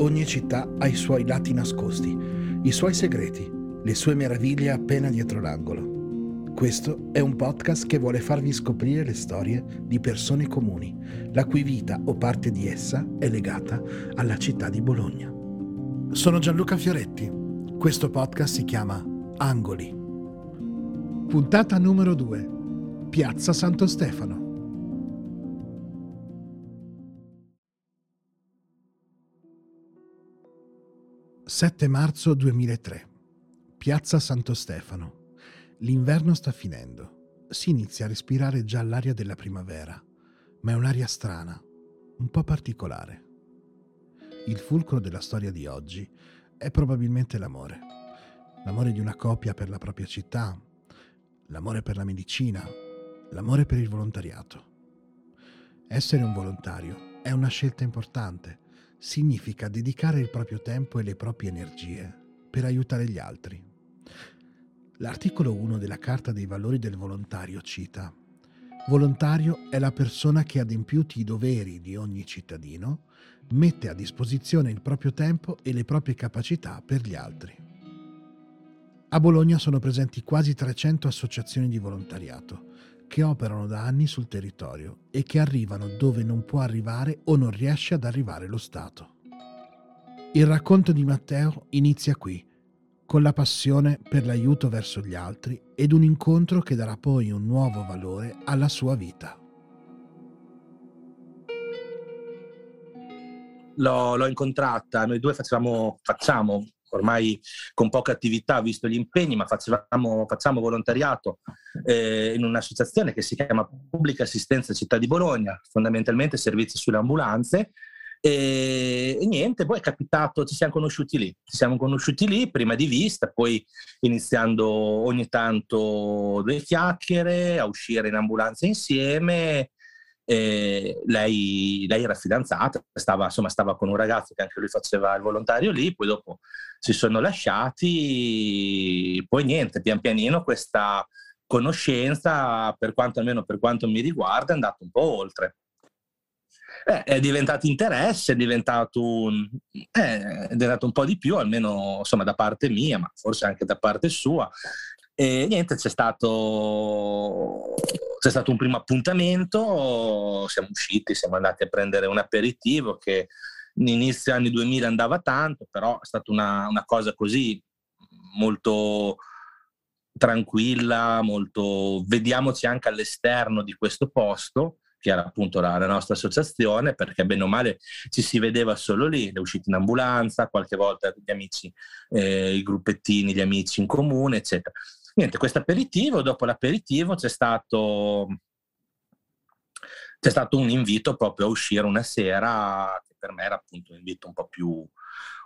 Ogni città ha i suoi lati nascosti, i suoi segreti, le sue meraviglie appena dietro l'angolo. Questo è un podcast che vuole farvi scoprire le storie di persone comuni, la cui vita o parte di essa è legata alla città di Bologna. Sono Gianluca Fioretti. Questo podcast si chiama Angoli. Puntata numero 2. Piazza Santo Stefano. 7 marzo 2003. Piazza Santo Stefano. L'inverno sta finendo. Si inizia a respirare già l'aria della primavera, ma è un'aria strana, un po' particolare. Il fulcro della storia di oggi è probabilmente l'amore. L'amore di una coppia per la propria città, l'amore per la medicina, l'amore per il volontariato. Essere un volontario è una scelta importante significa dedicare il proprio tempo e le proprie energie per aiutare gli altri. L'articolo 1 della Carta dei valori del volontario cita Volontario è la persona che adempiuti i doveri di ogni cittadino, mette a disposizione il proprio tempo e le proprie capacità per gli altri. A Bologna sono presenti quasi 300 associazioni di volontariato, che operano da anni sul territorio e che arrivano dove non può arrivare o non riesce ad arrivare lo Stato. Il racconto di Matteo inizia qui, con la passione per l'aiuto verso gli altri ed un incontro che darà poi un nuovo valore alla sua vita. L'ho, l'ho incontrata, noi due facevamo, facciamo ormai con poca attività visto gli impegni, ma facciamo, facciamo volontariato eh, in un'associazione che si chiama Pubblica Assistenza Città di Bologna, fondamentalmente servizi sulle ambulanze. E, e, niente, poi è capitato, ci siamo conosciuti lì, ci siamo conosciuti lì prima di vista, poi iniziando ogni tanto due chiacchiere, a uscire in ambulanza insieme e lei, lei, era fidanzata, stava, insomma, stava con un ragazzo che anche lui faceva il volontario lì, poi dopo si sono lasciati, poi niente, pian pianino questa conoscenza, per quanto almeno per quanto mi riguarda, è andata un po' oltre. Eh, è diventato interesse, è diventato, un, eh, è diventato un po' di più, almeno insomma da parte mia, ma forse anche da parte sua. E niente, c'è stato, c'è stato un primo appuntamento, siamo usciti, siamo andati a prendere un aperitivo che inizio anni 2000 andava tanto, però è stata una, una cosa così molto tranquilla, molto vediamoci anche all'esterno di questo posto che era appunto la, la, nostra associazione, perché bene o male ci si vedeva solo lì, le uscite in ambulanza, qualche volta gli amici, eh, i gruppettini, gli amici in comune, eccetera. Niente, questo aperitivo, dopo l'aperitivo c'è stato, c'è stato un invito proprio a uscire una sera, che per me era appunto un invito un po' più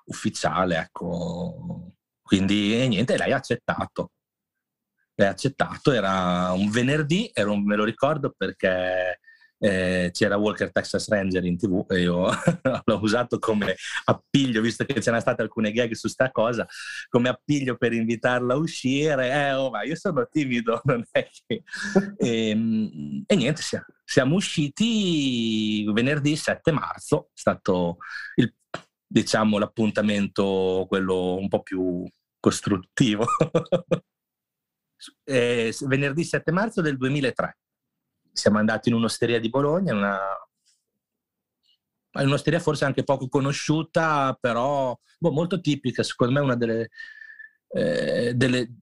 ufficiale, ecco. Quindi niente, lei ha accettato. Lei ha accettato, era un venerdì, un, me lo ricordo perché eh, c'era Walker Texas Ranger in tv e io l'ho usato come appiglio, visto che c'erano state alcune gag su sta cosa, come appiglio per invitarla a uscire. Eh, oh, ma io sono timido, non è che... e, ehm, e niente, siamo, siamo usciti venerdì 7 marzo, è stato il, diciamo l'appuntamento quello un po' più costruttivo. eh, venerdì 7 marzo del 2003 siamo andati in un'osteria di Bologna, in una, in un'osteria forse anche poco conosciuta, però boh, molto tipica, secondo me una delle, eh, delle,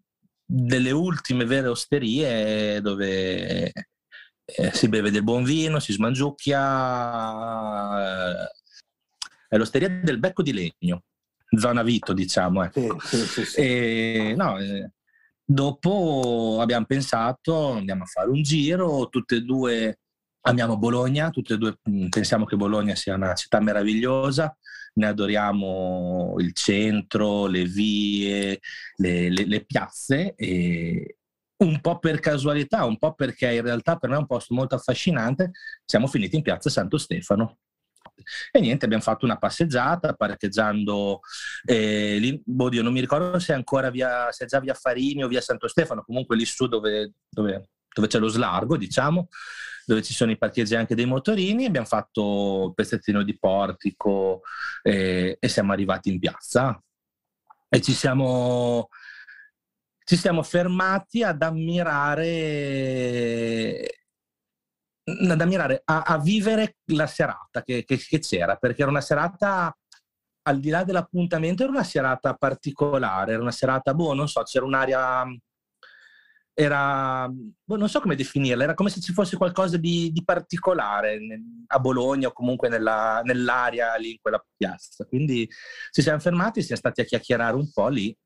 delle ultime vere osterie dove eh, si beve del buon vino, si smangiucchia. Eh, è l'osteria del Becco di Legno, zona Vito, diciamo. Ecco. Sì, sì, sì, e, no, eh, Dopo abbiamo pensato, andiamo a fare un giro, tutte e due amiamo Bologna, tutte e due mm, pensiamo che Bologna sia una città meravigliosa, ne adoriamo il centro, le vie, le, le, le piazze e un po' per casualità, un po' perché in realtà per me è un posto molto affascinante, siamo finiti in piazza Santo Stefano. E niente, abbiamo fatto una passeggiata parcheggiando eh, lì, Bodio, non mi ricordo se è ancora via, se è già via Farini o via Santo Stefano, comunque lì su dove, dove dove c'è lo slargo, diciamo, dove ci sono i parcheggi anche dei motorini. Abbiamo fatto il pezzettino di portico e, e siamo arrivati in piazza. E ci siamo, ci siamo fermati ad ammirare ad ammirare, a, a vivere la serata che, che, che, c'era, perché era una serata, al di là dell'appuntamento, era una serata particolare, era una serata, boh, non so, c'era un'aria, era, boh, non so come definirla, era come se ci fosse qualcosa di, di particolare a Bologna o comunque nella, nell'aria lì in quella piazza. Quindi ci siamo fermati, siamo stati a chiacchierare un po' lì.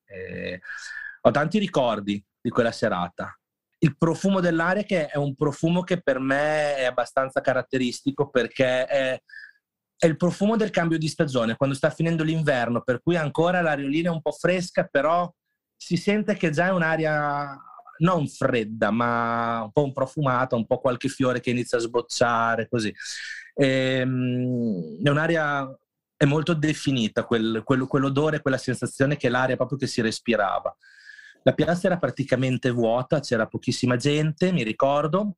ho tanti ricordi di quella serata il profumo dell'aria che è un profumo che per me è abbastanza caratteristico perché è, è, il profumo del cambio di stagione, quando sta finendo l'inverno, per cui ancora l'ariolina è un po' fresca, però si sente che già è un'aria non fredda, ma un po' profumata, un po' qualche fiore che inizia a sbocciare, così. E, ehm, è un'aria è molto definita, quel, quel, quell'odore, quella sensazione che l'aria proprio che si respirava. La piazza era praticamente vuota, c'era pochissima gente, mi ricordo,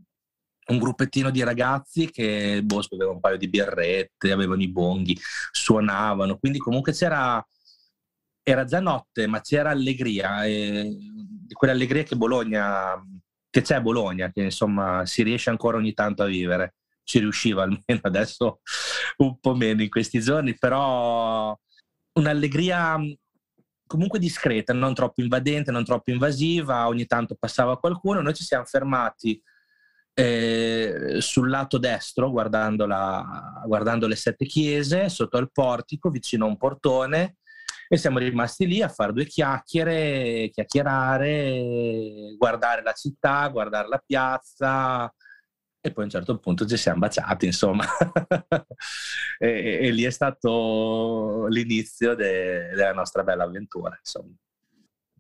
un gruppettino di ragazzi che boh, avevano un paio di birrette, avevano i bonghi, suonavano, quindi comunque c'era, era già notte, ma c'era allegria, e, quell'allegria che Bologna, che c'è a Bologna, che insomma si riesce ancora ogni tanto a vivere, ci riusciva almeno adesso un po' meno in questi giorni, però un'allegria comunque discreta, non troppo invadente, non troppo invasiva, ogni tanto passava qualcuno, noi ci siamo fermati eh, sul lato destro guardando, la, guardando le sette chiese, sotto al portico, vicino a un portone e siamo rimasti lì a fare due chiacchiere, chiacchierare, guardare la città, guardare la piazza, e poi a un certo punto ci siamo baciati, insomma. e, e, lì è stato l'inizio de, della nostra bella avventura, insomma.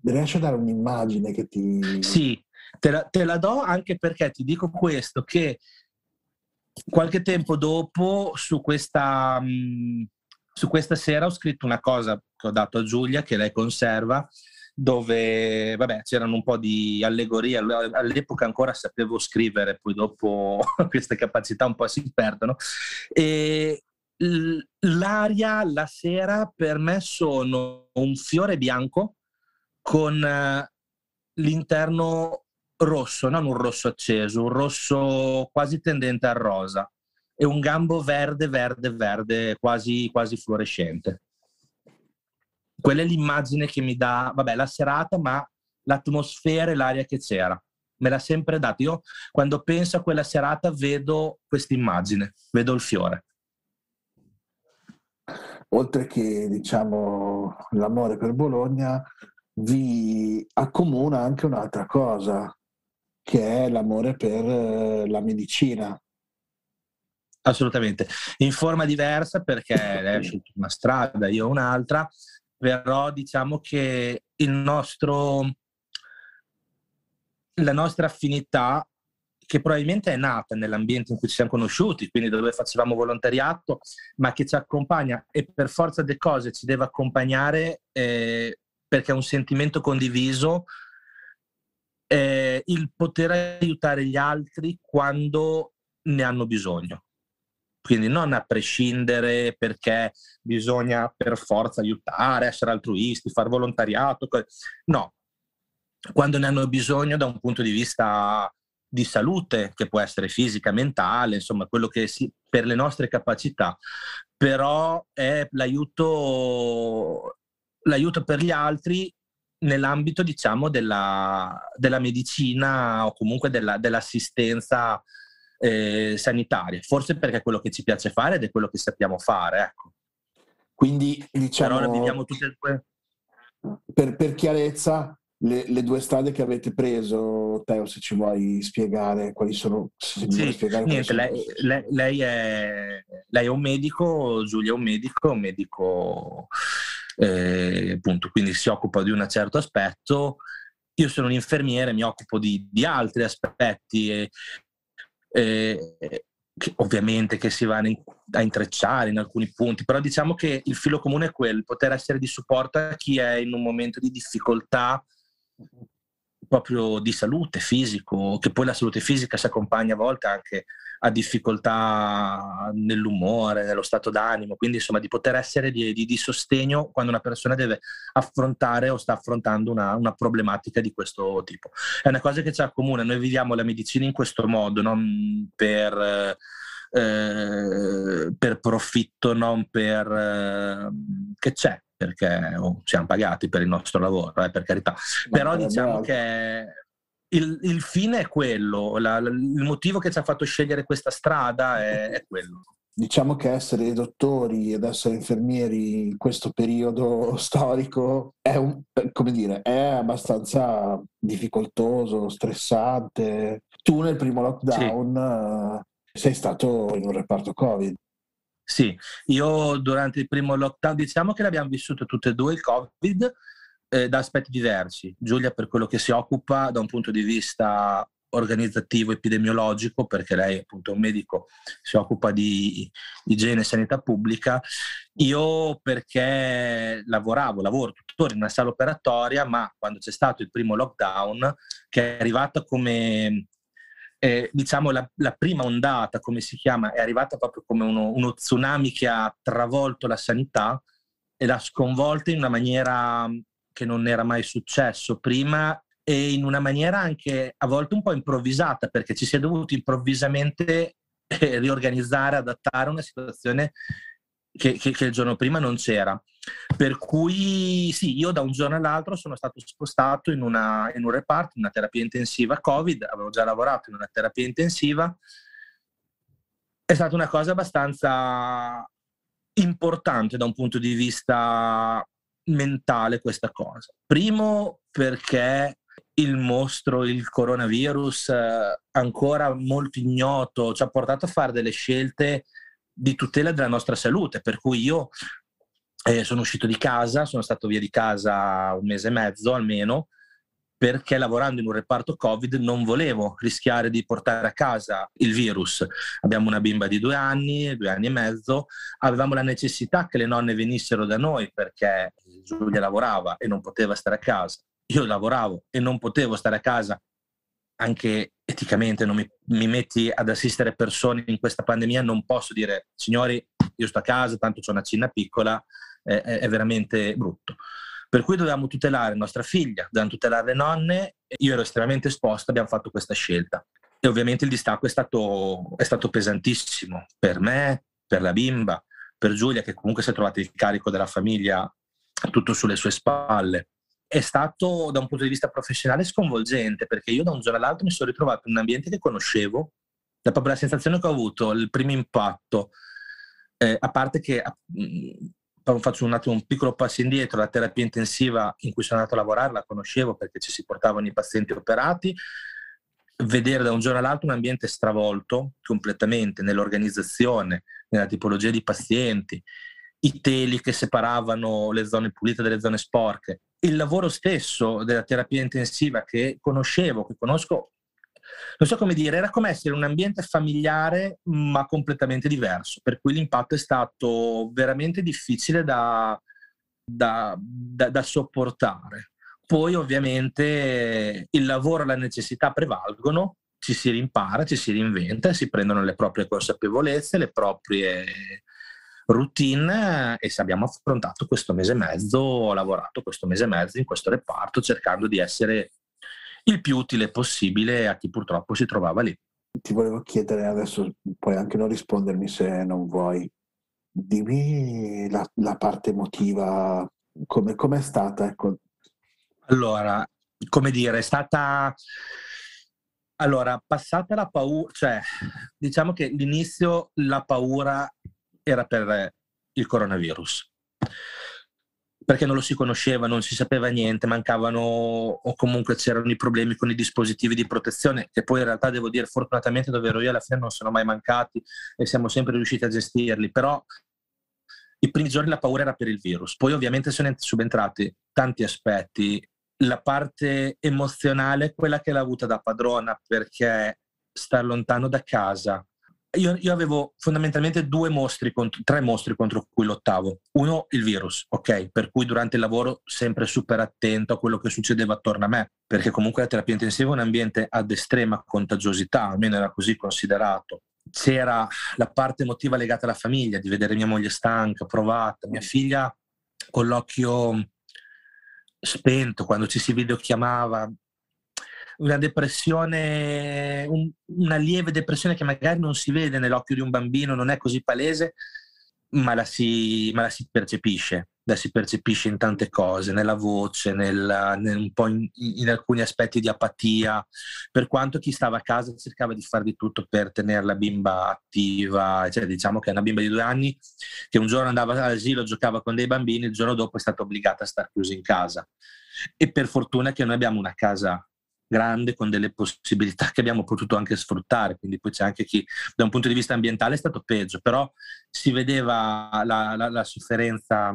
Riesci a dare un'immagine che ti... Sì, te la, te la do anche perché ti dico questo, che qualche tempo dopo su questa, mm, su questa sera ho scritto una cosa che ho dato a Giulia, che lei conserva, dove vabbè, c'erano un po' di allegorie, all'epoca ancora sapevo scrivere, poi dopo queste capacità un po' si perdono. E l'aria, la sera per me sono un fiore bianco con eh, l'interno rosso, non un rosso acceso, un rosso quasi tendente al rosa e un gambo verde, verde, verde, quasi, quasi fluorescente quella è l'immagine che mi dà, vabbè, la serata, ma l'atmosfera e l'aria che c'era. Me l'ha sempre dato. Io quando penso a quella serata vedo questa immagine, vedo il fiore. Oltre che, diciamo, l'amore per Bologna, vi accomuna anche un'altra cosa, che è l'amore per eh, la medicina. Assolutamente, in forma diversa perché lei ha scelto una strada, io un'altra, però diciamo che il nostro, la nostra affinità, che probabilmente è nata nell'ambiente in cui ci siamo conosciuti, quindi dove facevamo volontariato, ma che ci accompagna e per forza delle cose ci deve accompagnare eh, perché è un sentimento condiviso, eh, il poter aiutare gli altri quando ne hanno bisogno. Quindi non a prescindere perché bisogna per forza aiutare, essere altruisti, fare volontariato. No, quando ne hanno bisogno da un punto di vista di salute, che può essere fisica, mentale, insomma, quello che si, per le nostre capacità, però è l'aiuto, l'aiuto per gli altri nell'ambito, diciamo, della, della medicina o comunque della, dell'assistenza eh, sanitarie, forse perché è quello che ci piace fare ed è quello che sappiamo fare. Ecco. Quindi diciamo... Però viviamo tutte e due. Per, per chiarezza, le, le, due strade che avete preso, Teo, se ci vuoi spiegare quali sono. sì, spiegare niente, sono... Lei, lei, lei, è, lei, è, un medico, Giulia è un medico, un medico eh, appunto, quindi si occupa di un certo aspetto. Io sono un infermiere, mi occupo di, di altri aspetti e, eh, che ovviamente che si vanno a intrecciare in alcuni punti, però diciamo che il filo comune è quello, poter essere di supporto a chi è in un momento di difficoltà proprio di salute fisico, che poi la salute fisica si accompagna a volte anche a difficoltà nell'umore, nello stato d'animo, quindi insomma di poter essere di, di, di sostegno quando una persona deve affrontare o sta affrontando una, una, problematica di questo tipo. È una cosa che ci accomuna, noi viviamo la medicina in questo modo, non per... Eh, per profitto, non per eh, che c'è, perché oh, siamo pagati per il nostro lavoro, eh, per carità. Ma Però diciamo che il, il, fine è quello, la, la, il motivo che ci ha fatto scegliere questa strada è, è, quello. Diciamo che essere dottori ed essere infermieri in questo periodo storico è, un, come dire, è abbastanza difficoltoso, stressante. Tu nel primo lockdown sì. Sei stato in un reparto Covid. Sì, io durante il primo lockdown, diciamo che l'abbiamo vissuto tutte e due il Covid eh, da aspetti diversi. Giulia per quello che si occupa da un punto di vista organizzativo epidemiologico perché lei appunto è un medico si occupa di igiene e sanità pubblica io perché lavoravo lavoro tuttora in una sala operatoria ma quando c'è stato il primo lockdown che è arrivata come eh, diciamo la, la, prima ondata, come si chiama, è arrivata proprio come uno, uno, tsunami che ha travolto la sanità e l'ha sconvolta in una maniera che non era mai successo prima e in una maniera anche a volte un po' improvvisata perché ci si è dovuti improvvisamente eh, riorganizzare, adattare a una situazione che, che, che, il giorno prima non c'era. Per cui sì, io da un giorno all'altro sono stato spostato in, una, in un reparto, in una terapia intensiva Covid, avevo già lavorato in una terapia intensiva. È stata una cosa abbastanza importante da un punto di vista mentale questa cosa. Primo perché il mostro, il coronavirus, eh, ancora molto ignoto, ci ha portato a fare delle scelte di tutela della nostra salute, per cui io eh, sono uscito di casa, sono stato via di casa un mese e mezzo almeno, perché lavorando in un reparto Covid non volevo rischiare di portare a casa il virus. Abbiamo una bimba di due anni, due anni e mezzo, avevamo la necessità che le nonne venissero da noi perché Giulia lavorava e non poteva stare a casa. Io lavoravo e non potevo stare a casa anche eticamente non mi, mi, metti ad assistere persone in questa pandemia, non posso dire signori io sto a casa, tanto c'è una cinna piccola, eh, è veramente brutto. Per cui dovevamo tutelare nostra figlia, dovevamo tutelare le nonne, io ero estremamente esposto, abbiamo fatto questa scelta. E ovviamente il distacco è stato, è stato pesantissimo per me, per la bimba, per Giulia che comunque si è trovata il carico della famiglia tutto sulle sue spalle è stato da un punto di vista professionale sconvolgente perché io da un giorno all'altro mi sono ritrovato in un ambiente che conoscevo, da proprio la sensazione che ho avuto, il primo impatto, eh, a parte che faccio un attimo un piccolo passo indietro, la terapia intensiva in cui sono andato a lavorare la conoscevo perché ci si portavano i pazienti operati, vedere da un giorno all'altro un ambiente stravolto completamente nell'organizzazione, nella tipologia di pazienti, i teli che separavano le zone pulite dalle zone sporche, il lavoro stesso della terapia intensiva che conoscevo, che conosco, non so come dire, era come essere un ambiente familiare ma completamente diverso, per cui l'impatto è stato veramente difficile da, da, da, da sopportare. Poi ovviamente il lavoro e la necessità prevalgono, ci si rimpara, ci si reinventa, si prendono le proprie consapevolezze, le proprie routine e se abbiamo affrontato questo mese e mezzo, ho lavorato questo mese e mezzo in questo reparto cercando di essere il più utile possibile a chi purtroppo si trovava lì. Ti volevo chiedere adesso, puoi anche non rispondermi se non vuoi, dimmi la, la parte emotiva, come è stata? Ecco. Allora, come dire, è stata... Allora, passata la paura, cioè diciamo che l'inizio la paura era per il coronavirus. Perché non lo si conosceva, non si sapeva niente, mancavano o comunque c'erano i problemi con i dispositivi di protezione, che poi in realtà devo dire fortunatamente dove ero io alla fine non sono mai mancati e siamo sempre riusciti a gestirli, però i primi giorni la paura era per il virus, poi ovviamente sono subentrati tanti aspetti, la parte emozionale, quella che l'ha avuta da padrona, perché star lontano da casa, io, io, avevo fondamentalmente due mostri, contro, tre mostri contro cui lottavo. Uno, il virus, ok? Per cui durante il lavoro sempre super attento a quello che succedeva attorno a me, perché comunque la terapia intensiva è un ambiente ad estrema contagiosità, almeno era così considerato. C'era la parte emotiva legata alla famiglia, di vedere mia moglie stanca, provata, mia figlia con l'occhio spento quando ci si videochiamava, una depressione, un, una lieve depressione che magari non si vede nell'occhio di un bambino, non è così palese, ma la si, ma la si percepisce, la si percepisce in tante cose, nella voce, nel, nel, un po' in, in, alcuni aspetti di apatia, per quanto chi stava a casa cercava di fare di tutto per tenere la bimba attiva, cioè, diciamo che è una bimba di due anni che un giorno andava all'asilo, giocava con dei bambini, il giorno dopo è stata obbligata a stare chiusa in casa. E per fortuna che noi abbiamo una casa grande con delle possibilità che abbiamo potuto anche sfruttare, quindi poi c'è anche chi da un punto di vista ambientale è stato peggio, però si vedeva la, la, la sofferenza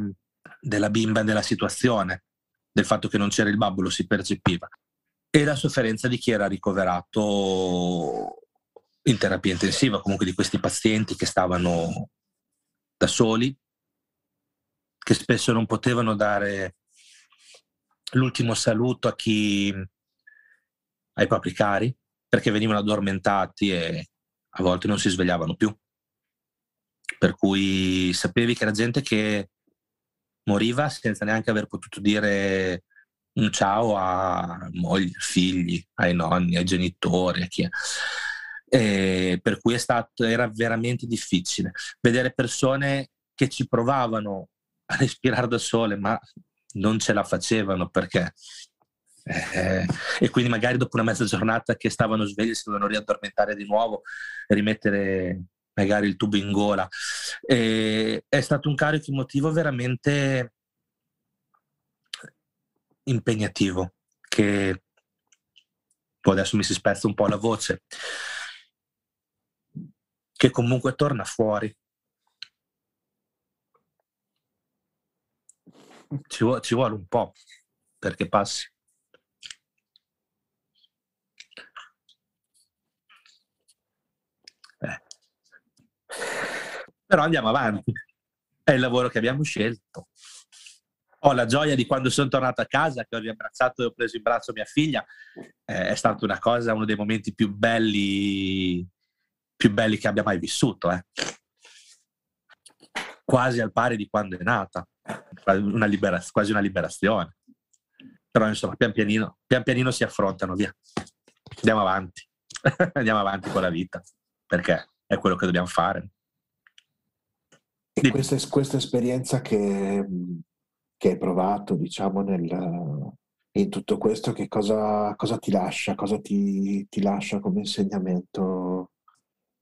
della bimba della situazione, del fatto che non c'era il babbo, lo si percepiva, e la sofferenza di chi era ricoverato in terapia intensiva, comunque di questi pazienti che stavano da soli, che spesso non potevano dare l'ultimo saluto a chi ai propri cari perché venivano addormentati e a volte non si svegliavano più. Per cui sapevi che era gente che moriva senza neanche aver potuto dire un ciao a mogli, figli, ai nonni, ai genitori, a chi è. E per cui stato, era veramente difficile vedere persone che ci provavano a respirare da sole, ma non ce la facevano perché eh, e quindi magari dopo una mezza giornata che stavano svegli si dovevano riaddormentare di nuovo rimettere magari il tubo in gola. E è stato un carico emotivo veramente impegnativo che poi adesso mi si spezza un po' la voce che comunque torna fuori ci vuole, ci vuole un po' perché passi Però andiamo avanti. È il lavoro che abbiamo scelto. Ho la gioia di quando sono tornato a casa, che ho riabbracciato e ho preso in braccio mia figlia. Eh, è stata una cosa, uno dei momenti più belli, più belli che abbia mai vissuto. Eh. Quasi al pari di quando è nata. Una libera- quasi una liberazione. Però insomma, pian pianino, pian pianino si affrontano, via. Andiamo avanti. Andiamo avanti con la vita, perché è quello che dobbiamo fare. E questa, questa esperienza che, che, hai provato, diciamo, nel, in tutto questo, che cosa, cosa ti lascia? Cosa ti, ti, lascia come insegnamento?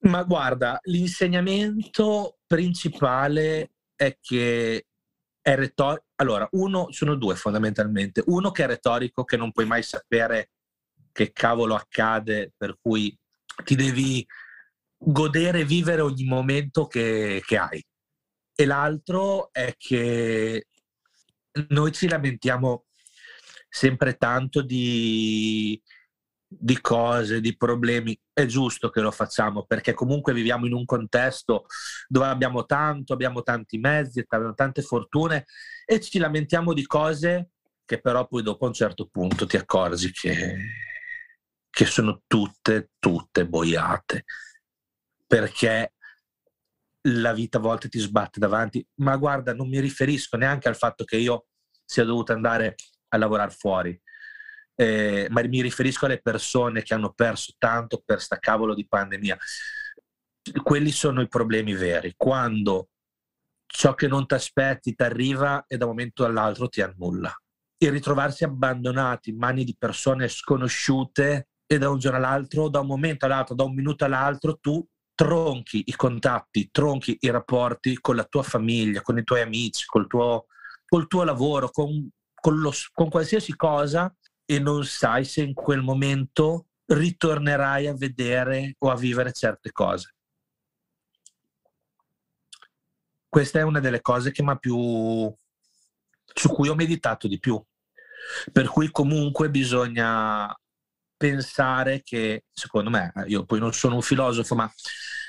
Ma guarda, l'insegnamento principale è che è retorico. Allora, uno, sono due fondamentalmente. Uno che è retorico, che non puoi mai sapere che cavolo accade, per cui ti devi godere vivere ogni momento che, che hai e l'altro è che noi ci lamentiamo sempre tanto di, di cose, di problemi. È giusto che lo facciamo perché comunque viviamo in un contesto dove abbiamo tanto, abbiamo tanti mezzi, abbiamo tante fortune e ci lamentiamo di cose che però poi dopo a un certo punto ti accorgi che, che sono tutte, tutte boiate. Perché la vita a volte ti sbatte davanti, ma guarda, non mi riferisco neanche al fatto che io sia dovuto andare a lavorare fuori, eh, ma mi riferisco alle persone che hanno perso tanto per sta cavolo di pandemia. Quelli sono i problemi veri, quando ciò che non ti aspetti ti arriva e da un momento all'altro ti annulla. E ritrovarsi abbandonati in mani di persone sconosciute e da un giorno all'altro, da un momento all'altro, da un minuto all'altro, tu tronchi i contatti, tronchi i rapporti con la tua famiglia, con i tuoi amici, col tuo, col tuo lavoro, con, con, lo, con qualsiasi cosa e non sai se in quel momento ritornerai a vedere o a vivere certe cose. Questa è una delle cose che più, su cui ho meditato di più. Per cui comunque bisogna pensare che, secondo me, io poi non sono un filosofo, ma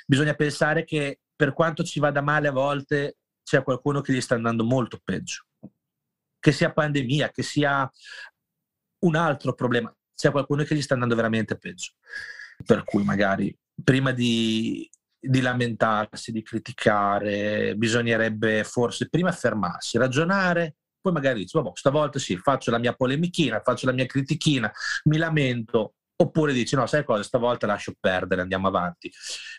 bisogna pensare che per quanto ci vada male a volte, c'è qualcuno che gli sta andando molto peggio. Che sia pandemia, che sia un altro problema, c'è qualcuno che gli sta andando veramente peggio. Per cui magari prima di, di lamentarsi, di criticare, bisognerebbe forse prima fermarsi, ragionare, poi magari dici, vabbè, stavolta sì, faccio la mia polemichina, faccio la mia critichina, mi lamento, oppure dici, no, sai cosa, stavolta lascio perdere, andiamo avanti,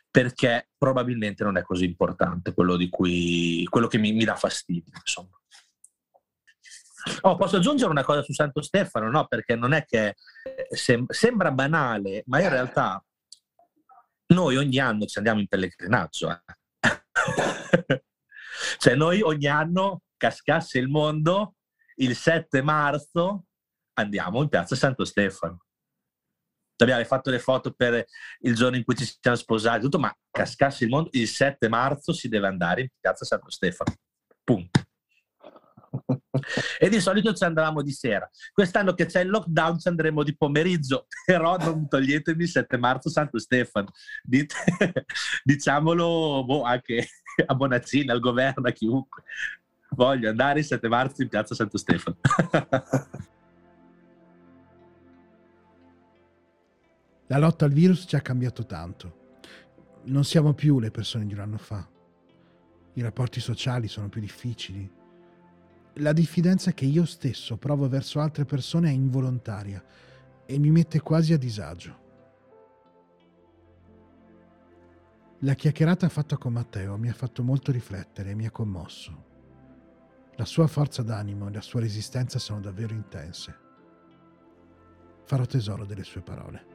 perché probabilmente non è così importante quello, di cui, quello che mi, mi dà fastidio, insomma. Oh, posso aggiungere una cosa su Santo Stefano? No, perché non è che sem- sembra banale, ma in realtà noi ogni anno ci andiamo in pellegrinaggio. Eh? cioè noi ogni anno, cascasse il mondo, il 7 marzo andiamo in piazza Santo Stefano. Abbiamo fatto le foto per il giorno in cui ci siamo sposati, tutto, ma cascasse il mondo, il 7 marzo si deve andare in piazza Santo Stefano. Punto e di solito ci andavamo di sera. Quest'anno che c'è il lockdown ci andremo di pomeriggio, però non toglietemi il 7 marzo Santo Stefano. Dite, diciamolo boh, anche a Bonaccini, al governo, a chiunque. Voglio andare il 7 marzo in piazza Santo Stefano. La lotta al virus ci ha cambiato tanto. Non siamo più le persone di un anno fa. I rapporti sociali sono più difficili, la diffidenza che io stesso provo verso altre persone è involontaria e mi mette quasi a disagio. La chiacchierata fatta con Matteo mi ha fatto molto riflettere e mi ha commosso. La sua forza d'animo e la sua resistenza sono davvero intense. Farò tesoro delle sue parole.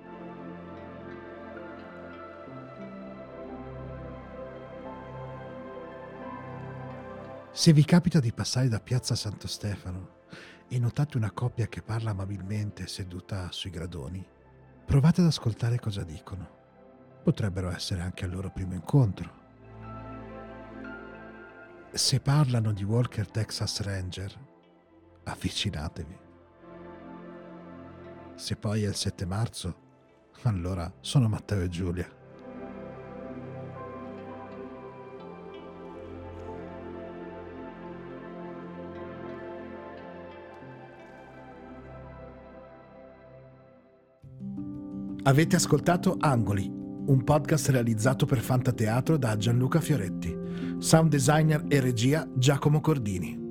Se vi capita di passare da Piazza Santo Stefano e notate una coppia che parla amabilmente seduta sui gradoni, provate ad ascoltare cosa dicono. Potrebbero essere anche al loro primo incontro. Se parlano di Walker Texas Ranger, avvicinatevi. Se poi è il 7 marzo, allora sono Matteo e Giulia. Avete ascoltato Angoli, un podcast realizzato per Fantateatro da Gianluca Fioretti. Sound designer e regia Giacomo Cordini.